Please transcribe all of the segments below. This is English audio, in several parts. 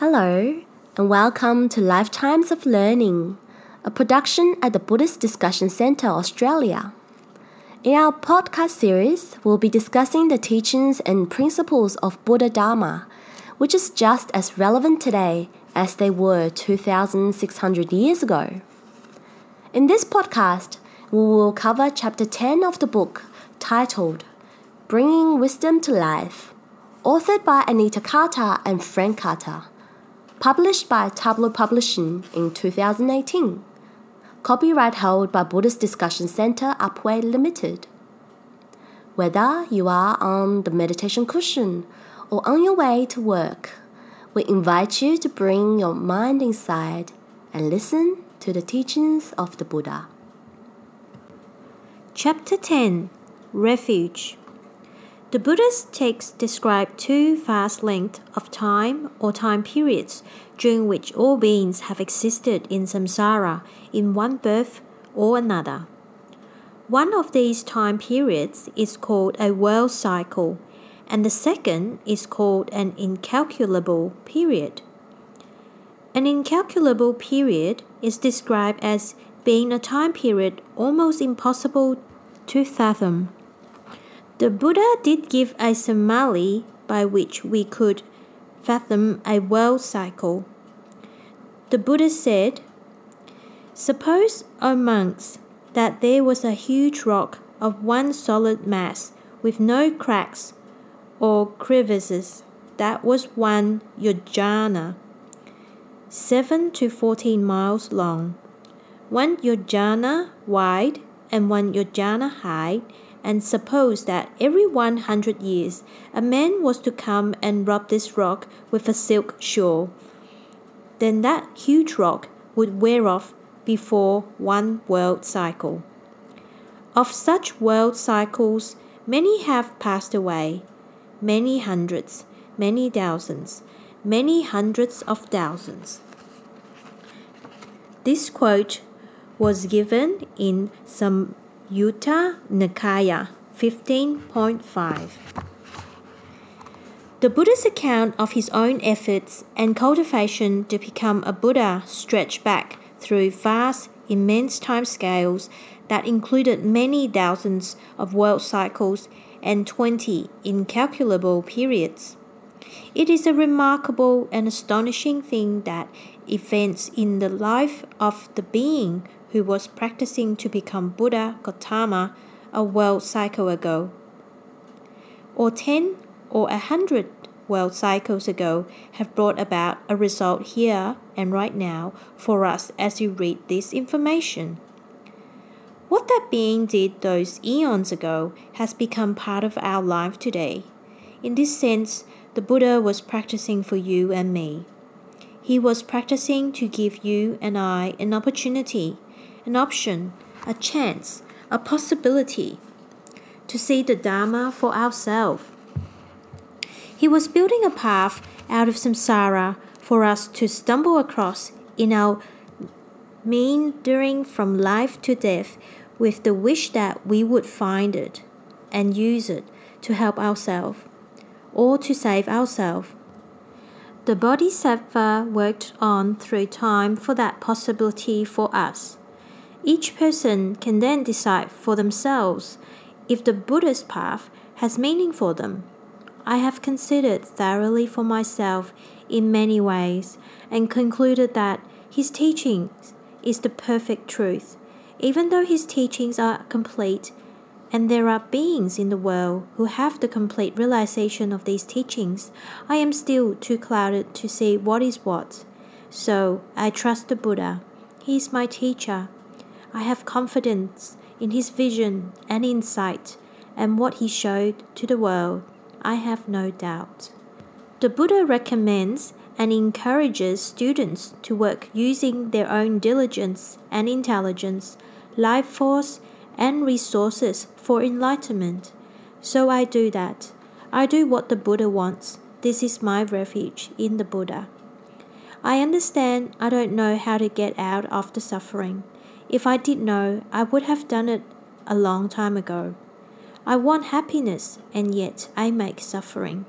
Hello, and welcome to Lifetimes of Learning, a production at the Buddhist Discussion Centre Australia. In our podcast series, we'll be discussing the teachings and principles of Buddha Dharma, which is just as relevant today as they were 2,600 years ago. In this podcast, we will cover chapter 10 of the book titled Bringing Wisdom to Life, authored by Anita Carter and Frank Carter published by Tablo Publishing in 2018. Copyright held by Buddhist Discussion Center Upwey Limited. Whether you are on the meditation cushion or on your way to work, we invite you to bring your mind inside and listen to the teachings of the Buddha. Chapter 10 Refuge the Buddhist texts describe two vast lengths of time or time periods during which all beings have existed in samsara in one birth or another. One of these time periods is called a world cycle, and the second is called an incalculable period. An incalculable period is described as being a time period almost impossible to fathom. The Buddha did give a simile by which we could fathom a world cycle. The Buddha said, Suppose, O monks, that there was a huge rock of one solid mass with no cracks or crevices. That was one yojana, 7 to 14 miles long, one yojana wide and one yojana high and suppose that every 100 years a man was to come and rub this rock with a silk shawl. Then that huge rock would wear off before one world cycle. Of such world cycles, many have passed away, many hundreds, many thousands, many hundreds of thousands. This quote was given in some Sutta Nikaya 15.5. The Buddha's account of his own efforts and cultivation to become a Buddha stretched back through vast, immense time scales that included many thousands of world cycles and 20 incalculable periods. It is a remarkable and astonishing thing that events in the life of the being who was practicing to become Buddha Gautama a world cycle ago, or 10 or a 100 world cycles ago have brought about a result here and right now for us as you read this information. What that being did those eons ago has become part of our life today. In this sense, the Buddha was practicing for you and me. He was practicing to give you and I an opportunity an option, a chance, a possibility to see the Dharma for ourselves. He was building a path out of samsara for us to stumble across in our meandering from life to death with the wish that we would find it and use it to help ourselves or to save ourselves. The Bodhisattva worked on through time for that possibility for us. Each person can then decide for themselves if the Buddhist path has meaning for them. I have considered thoroughly for myself in many ways and concluded that his teaching is the perfect truth. Even though his teachings are complete, and there are beings in the world who have the complete realization of these teachings, I am still too clouded to see what is what. So I trust the Buddha. He is my teacher I have confidence in his vision and insight, and what he showed to the world, I have no doubt. The Buddha recommends and encourages students to work using their own diligence and intelligence, life force, and resources for enlightenment. So I do that. I do what the Buddha wants. This is my refuge in the Buddha. I understand I don't know how to get out of the suffering. If I did know, I would have done it a long time ago. I want happiness, and yet I make suffering.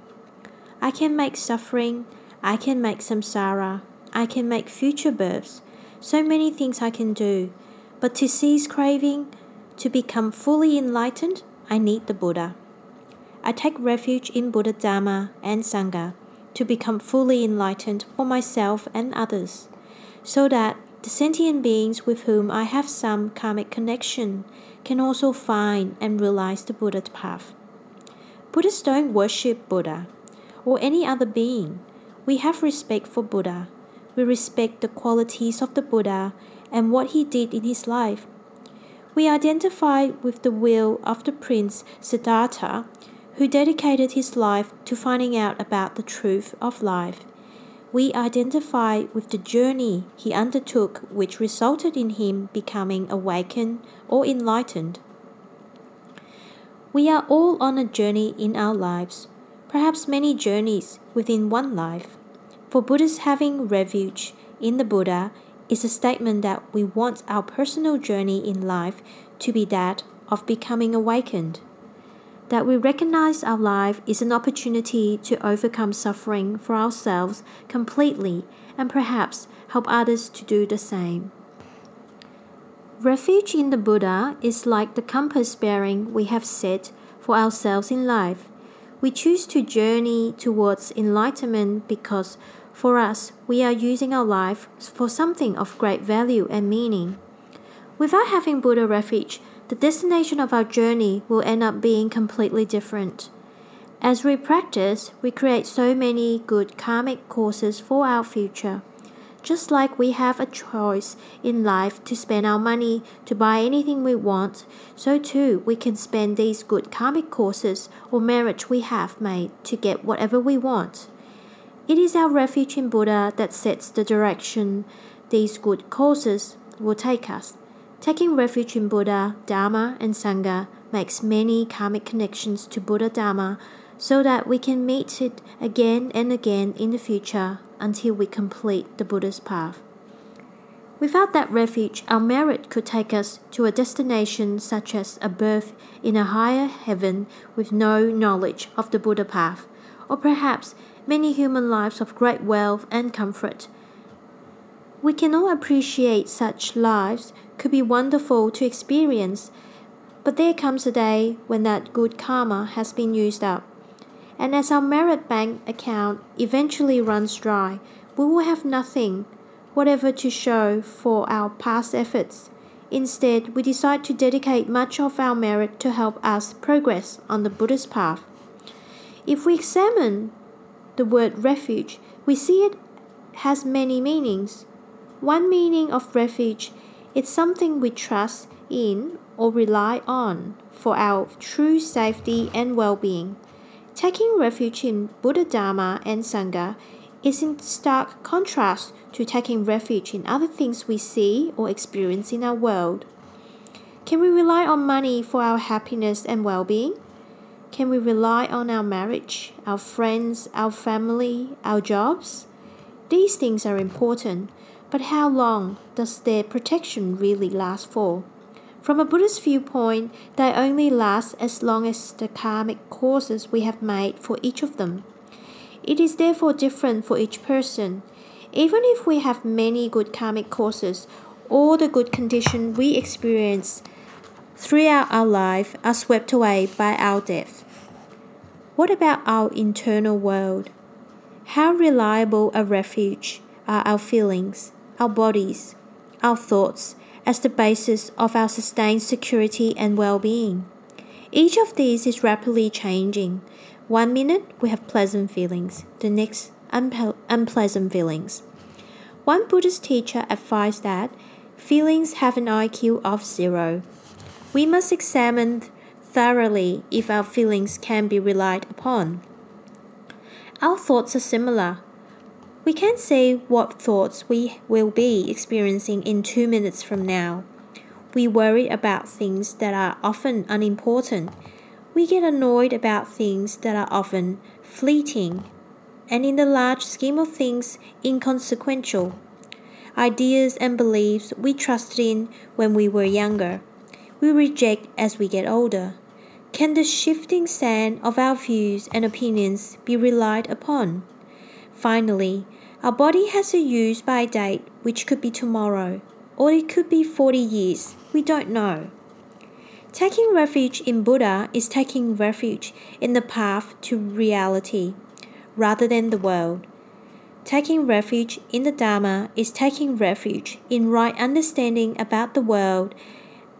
I can make suffering, I can make samsara. I can make future births. So many things I can do. But to cease craving, to become fully enlightened, I need the Buddha. I take refuge in Buddha Dharma and Sangha to become fully enlightened for myself and others, so that the sentient beings with whom I have some karmic connection can also find and realize the Buddha path. Buddhists don't worship Buddha or any other being. We have respect for Buddha. We respect the qualities of the Buddha and what he did in his life. We identify with the will of the prince Siddhartha, who dedicated his life to finding out about the truth of life. We identify with the journey he undertook, which resulted in him becoming awakened or enlightened. We are all on a journey in our lives, perhaps many journeys within one life. For Buddhists, having refuge in the Buddha is a statement that we want our personal journey in life to be that of becoming awakened. That we recognize our life is an opportunity to overcome suffering for ourselves completely and perhaps help others to do the same. Refuge in the Buddha is like the compass bearing we have set for ourselves in life. We choose to journey towards enlightenment because for us, we are using our life for something of great value and meaning. Without having Buddha refuge, the destination of our journey will end up being completely different. As we practice, we create so many good karmic causes for our future. Just like we have a choice in life to spend our money to buy anything we want, so too we can spend these good karmic causes or merit we have made to get whatever we want. It is our refuge in Buddha that sets the direction these good causes will take us. Taking refuge in Buddha, Dharma, and Sangha makes many karmic connections to Buddha Dharma so that we can meet it again and again in the future until we complete the Buddha's path. Without that refuge, our merit could take us to a destination such as a birth in a higher heaven with no knowledge of the Buddha path, or perhaps many human lives of great wealth and comfort. We can all appreciate such lives could be wonderful to experience, but there comes a day when that good karma has been used up. And as our merit bank account eventually runs dry, we will have nothing whatever to show for our past efforts. Instead, we decide to dedicate much of our merit to help us progress on the Buddhist path. If we examine the word refuge, we see it has many meanings. One meaning of refuge is something we trust in or rely on for our true safety and well being. Taking refuge in Buddha Dharma and Sangha is in stark contrast to taking refuge in other things we see or experience in our world. Can we rely on money for our happiness and well being? Can we rely on our marriage, our friends, our family, our jobs? These things are important, but how long does their protection really last for? From a Buddhist viewpoint, they only last as long as the karmic causes we have made for each of them. It is therefore different for each person. Even if we have many good karmic causes, all the good conditions we experience throughout our life are swept away by our death. What about our internal world? How reliable a refuge are our feelings, our bodies, our thoughts as the basis of our sustained security and well being? Each of these is rapidly changing. One minute we have pleasant feelings, the next unple- unpleasant feelings. One Buddhist teacher advised that feelings have an IQ of zero. We must examine thoroughly if our feelings can be relied upon. Our thoughts are similar. We can't say what thoughts we will be experiencing in two minutes from now. We worry about things that are often unimportant. We get annoyed about things that are often fleeting and, in the large scheme of things, inconsequential. Ideas and beliefs we trusted in when we were younger we reject as we get older? Can the shifting sand of our views and opinions be relied upon? Finally, our body has a use by date which could be tomorrow, or it could be 40 years. We don't know. Taking refuge in Buddha is taking refuge in the path to reality rather than the world. Taking refuge in the Dharma is taking refuge in right understanding about the world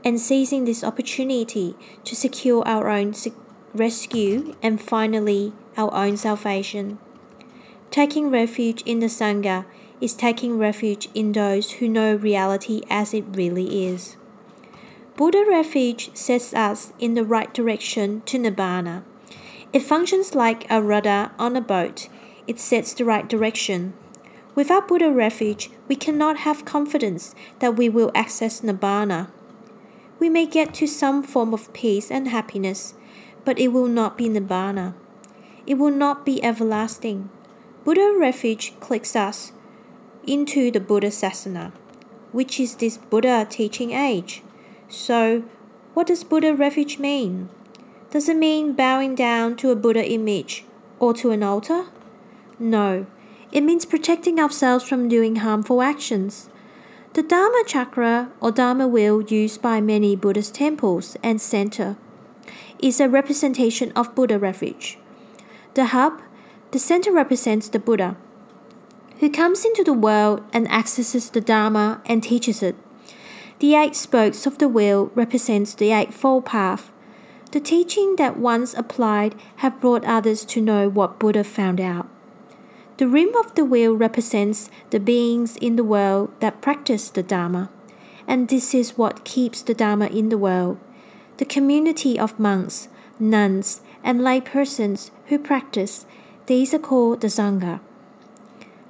and seizing this opportunity to secure our own rescue and finally our own salvation. Taking refuge in the Sangha is taking refuge in those who know reality as it really is. Buddha refuge sets us in the right direction to Nibbana. It functions like a rudder on a boat. It sets the right direction. Without Buddha refuge, we cannot have confidence that we will access Nibbana. We may get to some form of peace and happiness, but it will not be Nibbana. It will not be everlasting. Buddha refuge clicks us into the Buddha Sasana, which is this Buddha teaching age. So, what does Buddha refuge mean? Does it mean bowing down to a Buddha image or to an altar? No, it means protecting ourselves from doing harmful actions. The Dharma chakra or Dharma wheel used by many Buddhist temples and center is a representation of Buddha refuge. The hub, the center represents the Buddha, who comes into the world and accesses the Dharma and teaches it. The eight spokes of the wheel represents the eightfold path. The teaching that once applied have brought others to know what Buddha found out. The rim of the wheel represents the beings in the world that practice the Dharma, and this is what keeps the Dharma in the world. The community of monks, nuns, and lay persons who practice, these are called the Sangha.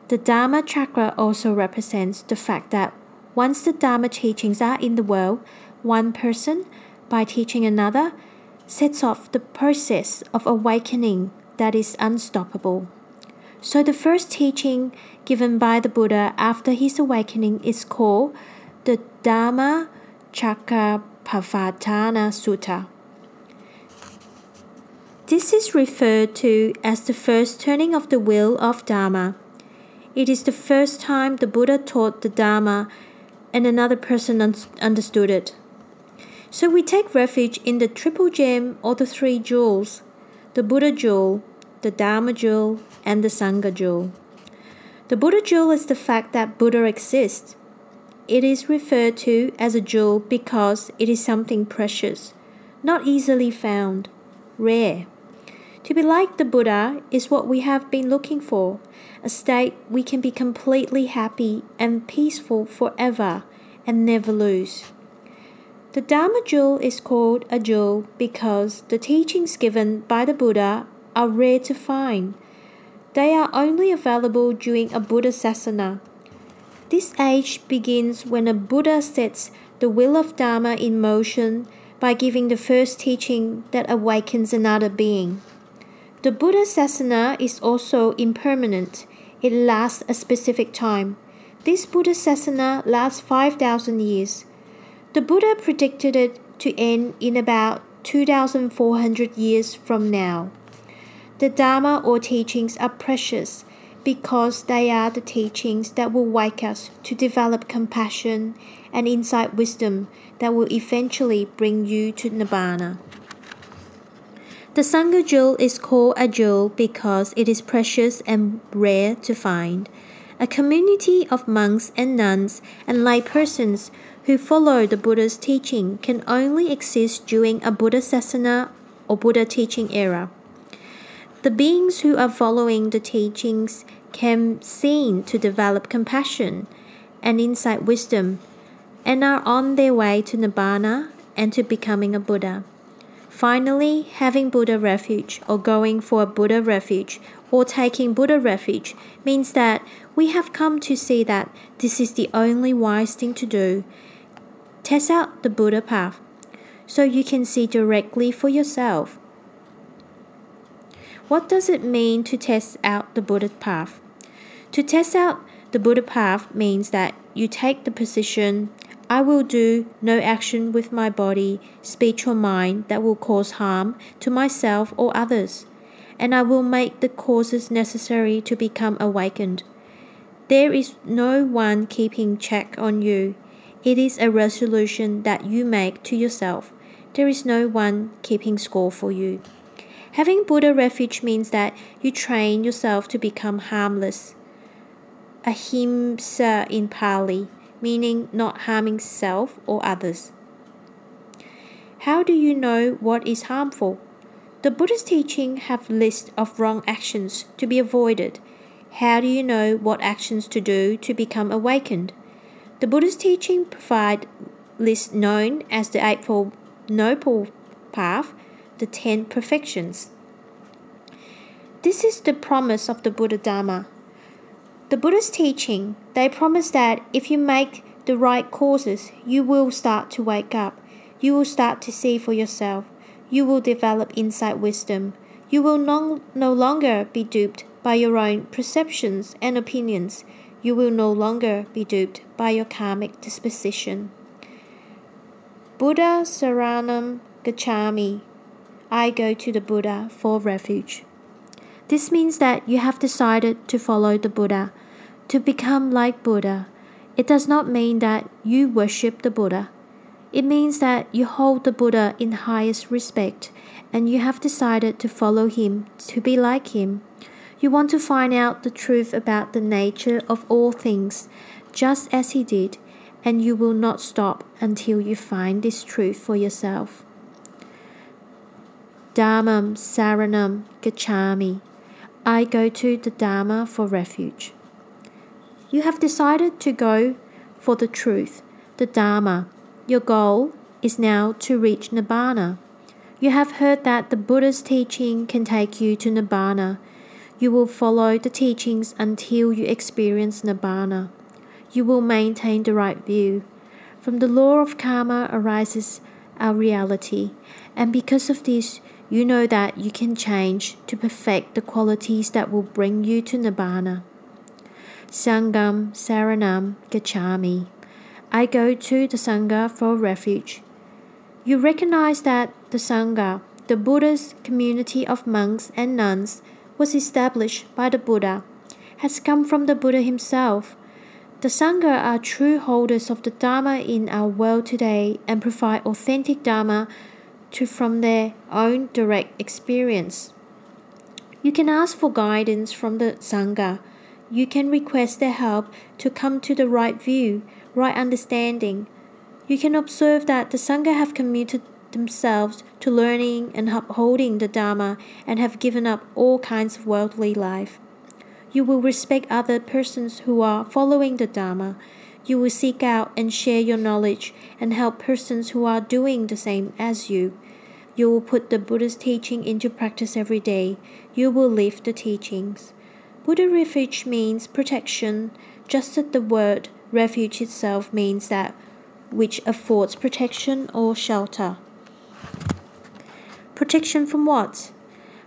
The Dharma chakra also represents the fact that once the Dharma teachings are in the world, one person, by teaching another, sets off the process of awakening that is unstoppable. So, the first teaching given by the Buddha after his awakening is called the Dhamma Chakrapavatana Sutta. This is referred to as the first turning of the wheel of Dharma. It is the first time the Buddha taught the Dharma and another person un- understood it. So we take refuge in the triple gem or the three jewels the Buddha jewel, the Dharma jewel, and the Sangha jewel. The Buddha jewel is the fact that Buddha exists. It is referred to as a jewel because it is something precious, not easily found, rare. To be like the Buddha is what we have been looking for a state we can be completely happy and peaceful forever and never lose. The Dharma jewel is called a jewel because the teachings given by the Buddha are rare to find. They are only available during a Buddha sasana. This age begins when a Buddha sets the wheel of Dharma in motion by giving the first teaching that awakens another being. The Buddha Sasana is also impermanent. It lasts a specific time. This Buddha Sasana lasts 5,000 years. The Buddha predicted it to end in about 2,400 years from now. The Dharma or teachings are precious because they are the teachings that will wake us to develop compassion and insight wisdom that will eventually bring you to Nibbana. The Sangha jewel is called a jewel because it is precious and rare to find. A community of monks and nuns and lay persons who follow the Buddha's teaching can only exist during a Buddha sasana or Buddha teaching era. The beings who are following the teachings can seem to develop compassion and insight wisdom and are on their way to Nibbana and to becoming a Buddha. Finally, having Buddha refuge or going for a Buddha refuge or taking Buddha refuge means that we have come to see that this is the only wise thing to do. Test out the Buddha path so you can see directly for yourself. What does it mean to test out the Buddha path? To test out the Buddha path means that you take the position I will do no action with my body, speech, or mind that will cause harm to myself or others. and I will make the causes necessary to become awakened. There is no one keeping check on you. It is a resolution that you make to yourself. There is no one keeping score for you. Having Buddha refuge means that you train yourself to become harmless. Ahimsa in Pali, meaning not harming self or others. How do you know what is harmful? The Buddhist teaching have list of wrong actions to be avoided. How do you know what actions to do to become awakened? The Buddhist teaching provide list known as the Eightfold Noble Path the Ten Perfections. This is the promise of the Buddha Dharma. The Buddha's teaching, they promise that if you make the right causes, you will start to wake up. You will start to see for yourself. You will develop insight wisdom. You will no, no longer be duped by your own perceptions and opinions. You will no longer be duped by your karmic disposition. Buddha Saranam Gacchami I go to the Buddha for refuge. This means that you have decided to follow the Buddha, to become like Buddha. It does not mean that you worship the Buddha. It means that you hold the Buddha in highest respect and you have decided to follow him, to be like him. You want to find out the truth about the nature of all things, just as he did, and you will not stop until you find this truth for yourself. Dhammam Saranam Gacchami. I go to the Dharma for refuge. You have decided to go for the truth, the Dharma. Your goal is now to reach Nibbana. You have heard that the Buddha's teaching can take you to Nibbana. You will follow the teachings until you experience Nibbana. You will maintain the right view. From the law of karma arises our reality, and because of this, you know that you can change to perfect the qualities that will bring you to Nibbana. Sangham Saranam Gacchami. I go to the Sangha for refuge. You recognize that the Sangha, the Buddha's community of monks and nuns, was established by the Buddha, has come from the Buddha himself. The Sangha are true holders of the Dharma in our world today and provide authentic Dharma to from their own direct experience. You can ask for guidance from the Sangha. You can request their help to come to the right view, right understanding. You can observe that the Sangha have committed themselves to learning and upholding the Dharma and have given up all kinds of worldly life. You will respect other persons who are following the Dharma. You will seek out and share your knowledge and help persons who are doing the same as you. You will put the Buddha's teaching into practice every day. You will live the teachings. Buddha refuge means protection, just as the word refuge itself means that which affords protection or shelter. Protection from what?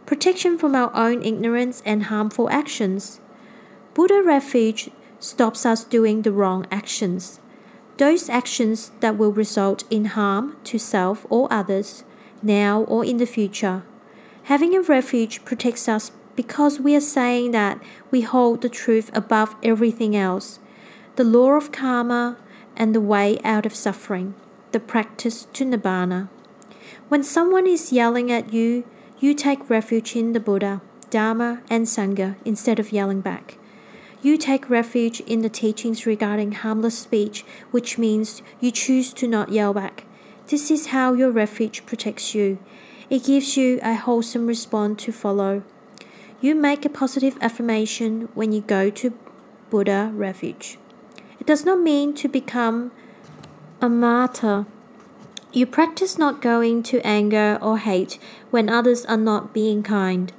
Protection from our own ignorance and harmful actions. Buddha refuge stops us doing the wrong actions. Those actions that will result in harm to self or others, now or in the future. Having a refuge protects us because we are saying that we hold the truth above everything else, the law of karma and the way out of suffering, the practice to nibbana. When someone is yelling at you, you take refuge in the Buddha, Dharma, and Sangha instead of yelling back. You take refuge in the teachings regarding harmless speech, which means you choose to not yell back. This is how your refuge protects you. It gives you a wholesome response to follow. You make a positive affirmation when you go to Buddha refuge. It does not mean to become a martyr. You practice not going to anger or hate when others are not being kind.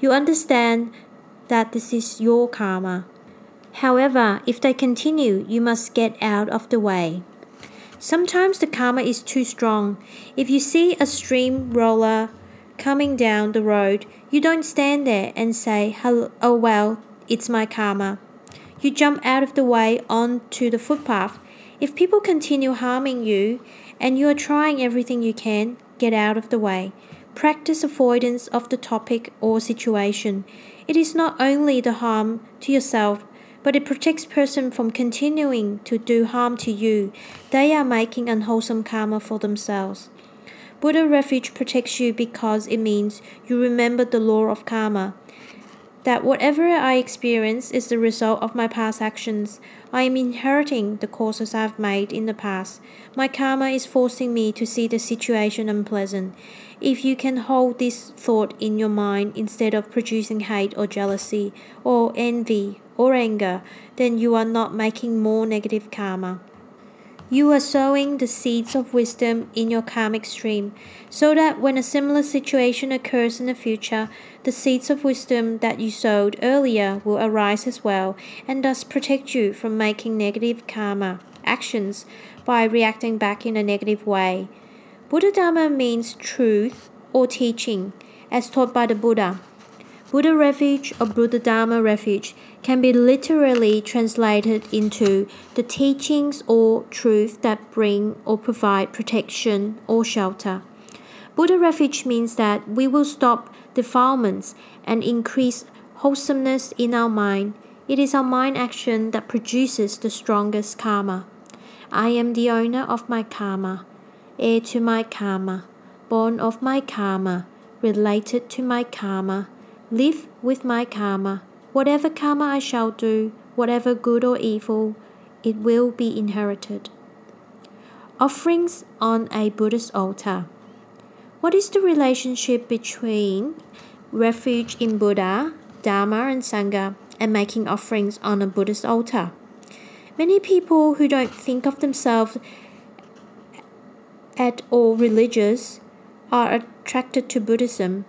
You understand that this is your karma. However, if they continue, you must get out of the way. Sometimes the karma is too strong. If you see a stream roller coming down the road, you don't stand there and say, Oh, well, it's my karma. You jump out of the way onto the footpath. If people continue harming you and you are trying everything you can, get out of the way. practice avoidance of the topic or situation. It is not only the harm to yourself, but it protects person from continuing to do harm to you. They are making unwholesome karma for themselves. Buddha refuge protects you because it means you remember the law of karma. That whatever I experience is the result of my past actions. I am inheriting the causes I've made in the past. My karma is forcing me to see the situation unpleasant. If you can hold this thought in your mind instead of producing hate or jealousy or envy or anger, then you are not making more negative karma. You are sowing the seeds of wisdom in your karmic stream, so that when a similar situation occurs in the future, the seeds of wisdom that you sowed earlier will arise as well, and thus protect you from making negative karma actions by reacting back in a negative way. Buddha Dharma means truth or teaching, as taught by the Buddha. Buddha refuge or Buddha Dharma refuge can be literally translated into the teachings or truth that bring or provide protection or shelter. Buddha refuge means that we will stop defilements and increase wholesomeness in our mind. It is our mind action that produces the strongest karma. I am the owner of my karma heir to my karma, born of my karma, related to my karma, live with my karma. Whatever karma I shall do, whatever good or evil, it will be inherited. Offerings on a Buddhist altar. What is the relationship between refuge in Buddha, Dharma, and Sangha and making offerings on a Buddhist altar? Many people who don't think of themselves at all religious are attracted to Buddhism.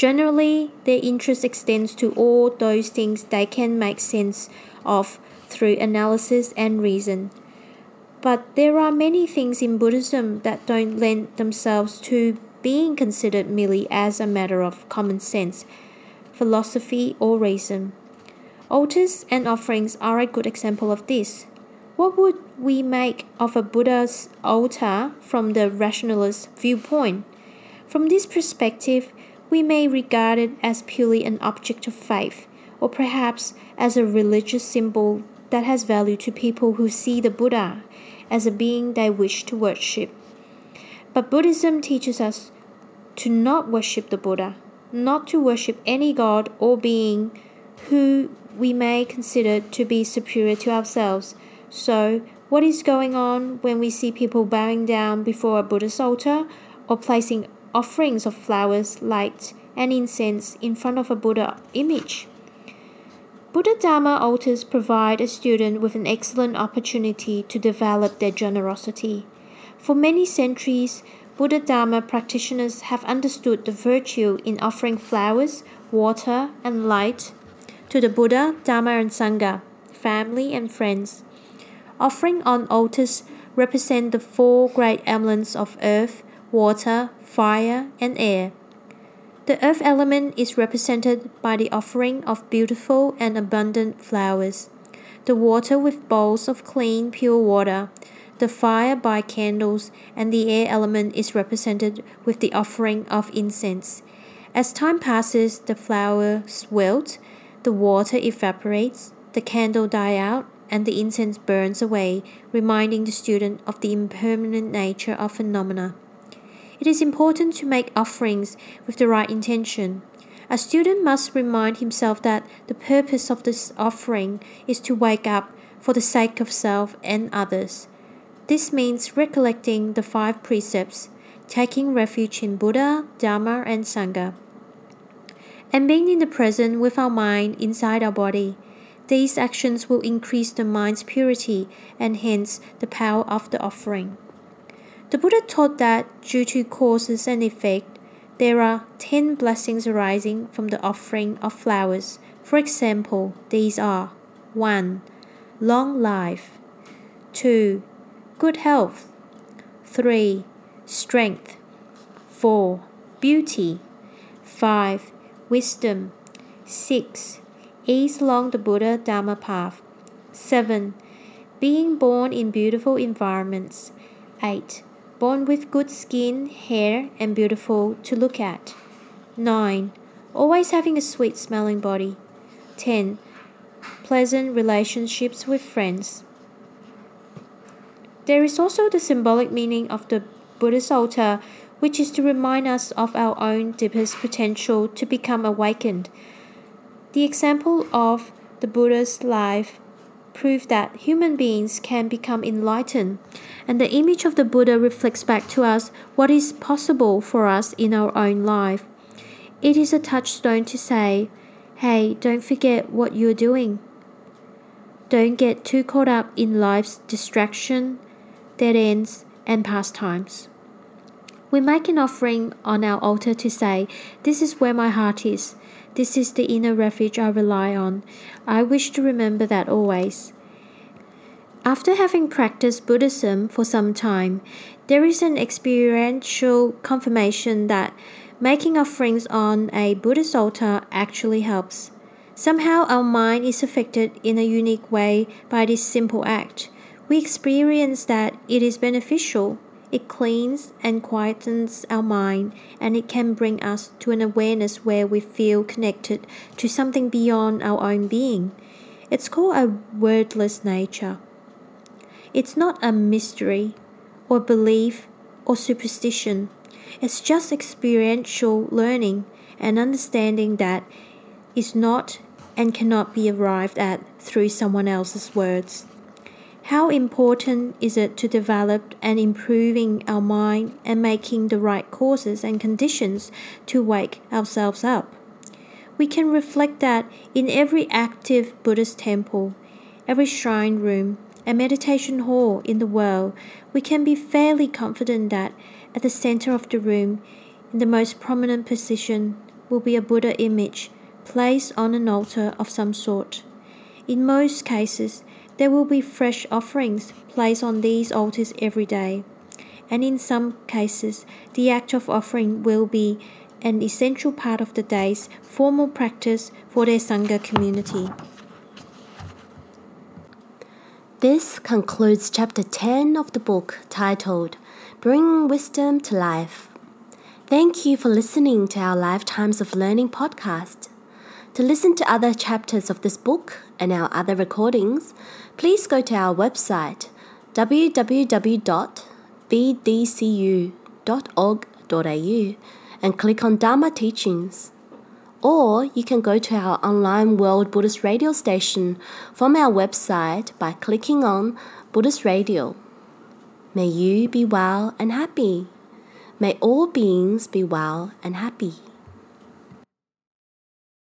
Generally, their interest extends to all those things they can make sense of through analysis and reason. But there are many things in Buddhism that don't lend themselves to being considered merely as a matter of common sense, philosophy, or reason. Altars and offerings are a good example of this. What would we make of a Buddha's altar from the rationalist viewpoint? From this perspective, we may regard it as purely an object of faith, or perhaps as a religious symbol that has value to people who see the Buddha as a being they wish to worship. But Buddhism teaches us to not worship the Buddha, not to worship any god or being who we may consider to be superior to ourselves so, what is going on when we see people bowing down before a Buddhist altar or placing offerings of flowers, light, and incense in front of a Buddha image? Buddha Dharma altars provide a student with an excellent opportunity to develop their generosity. For many centuries, Buddha Dharma practitioners have understood the virtue in offering flowers, water, and light to the Buddha, Dharma, and Sangha, family, and friends. Offering on altars represent the four great elements of earth, water, fire, and air. The earth element is represented by the offering of beautiful and abundant flowers, the water with bowls of clean, pure water, the fire by candles, and the air element is represented with the offering of incense. As time passes, the flowers wilt, the water evaporates, the candle die out, and the incense burns away, reminding the student of the impermanent nature of phenomena. It is important to make offerings with the right intention. A student must remind himself that the purpose of this offering is to wake up for the sake of self and others. This means recollecting the five precepts, taking refuge in Buddha, Dharma, and Sangha, and being in the present with our mind inside our body. These actions will increase the mind's purity and hence the power of the offering. The Buddha taught that due to causes and effect, there are 10 blessings arising from the offering of flowers. For example, these are 1. Long life, 2. Good health, 3. Strength, 4. Beauty, 5. Wisdom, 6 ease along the Buddha Dharma path. 7. Being born in beautiful environments. 8. Born with good skin, hair, and beautiful to look at. 9. Always having a sweet smelling body. 10. Pleasant relationships with friends. There is also the symbolic meaning of the Buddhist altar, which is to remind us of our own deepest potential to become awakened. The example of the Buddha's life prove that human beings can become enlightened, and the image of the Buddha reflects back to us what is possible for us in our own life. It is a touchstone to say, hey, don't forget what you're doing. Don't get too caught up in life's distraction, dead ends, and pastimes. We make an offering on our altar to say, This is where my heart is. This is the inner refuge I rely on. I wish to remember that always. After having practiced Buddhism for some time, there is an experiential confirmation that making offerings on a Buddhist altar actually helps. Somehow our mind is affected in a unique way by this simple act. We experience that it is beneficial it cleans and quietens our mind, and it can bring us to an awareness where we feel connected to something beyond our own being. It's called a wordless nature. It's not a mystery, or belief, or superstition. It's just experiential learning and understanding that is not and cannot be arrived at through someone else's words. How important is it to develop and improving our mind and making the right causes and conditions to wake ourselves up? We can reflect that in every active Buddhist temple, every shrine room, and meditation hall in the world, we can be fairly confident that at the center of the room, in the most prominent position, will be a Buddha image placed on an altar of some sort. In most cases, there will be fresh offerings placed on these altars every day, and in some cases, the act of offering will be an essential part of the day's formal practice for their Sangha community. This concludes chapter 10 of the book titled Bring Wisdom to Life. Thank you for listening to our Lifetimes of Learning podcast. To listen to other chapters of this book and our other recordings, please go to our website www.bdcu.org.au and click on Dharma Teachings. Or you can go to our online World Buddhist Radio station from our website by clicking on Buddhist Radio. May you be well and happy. May all beings be well and happy.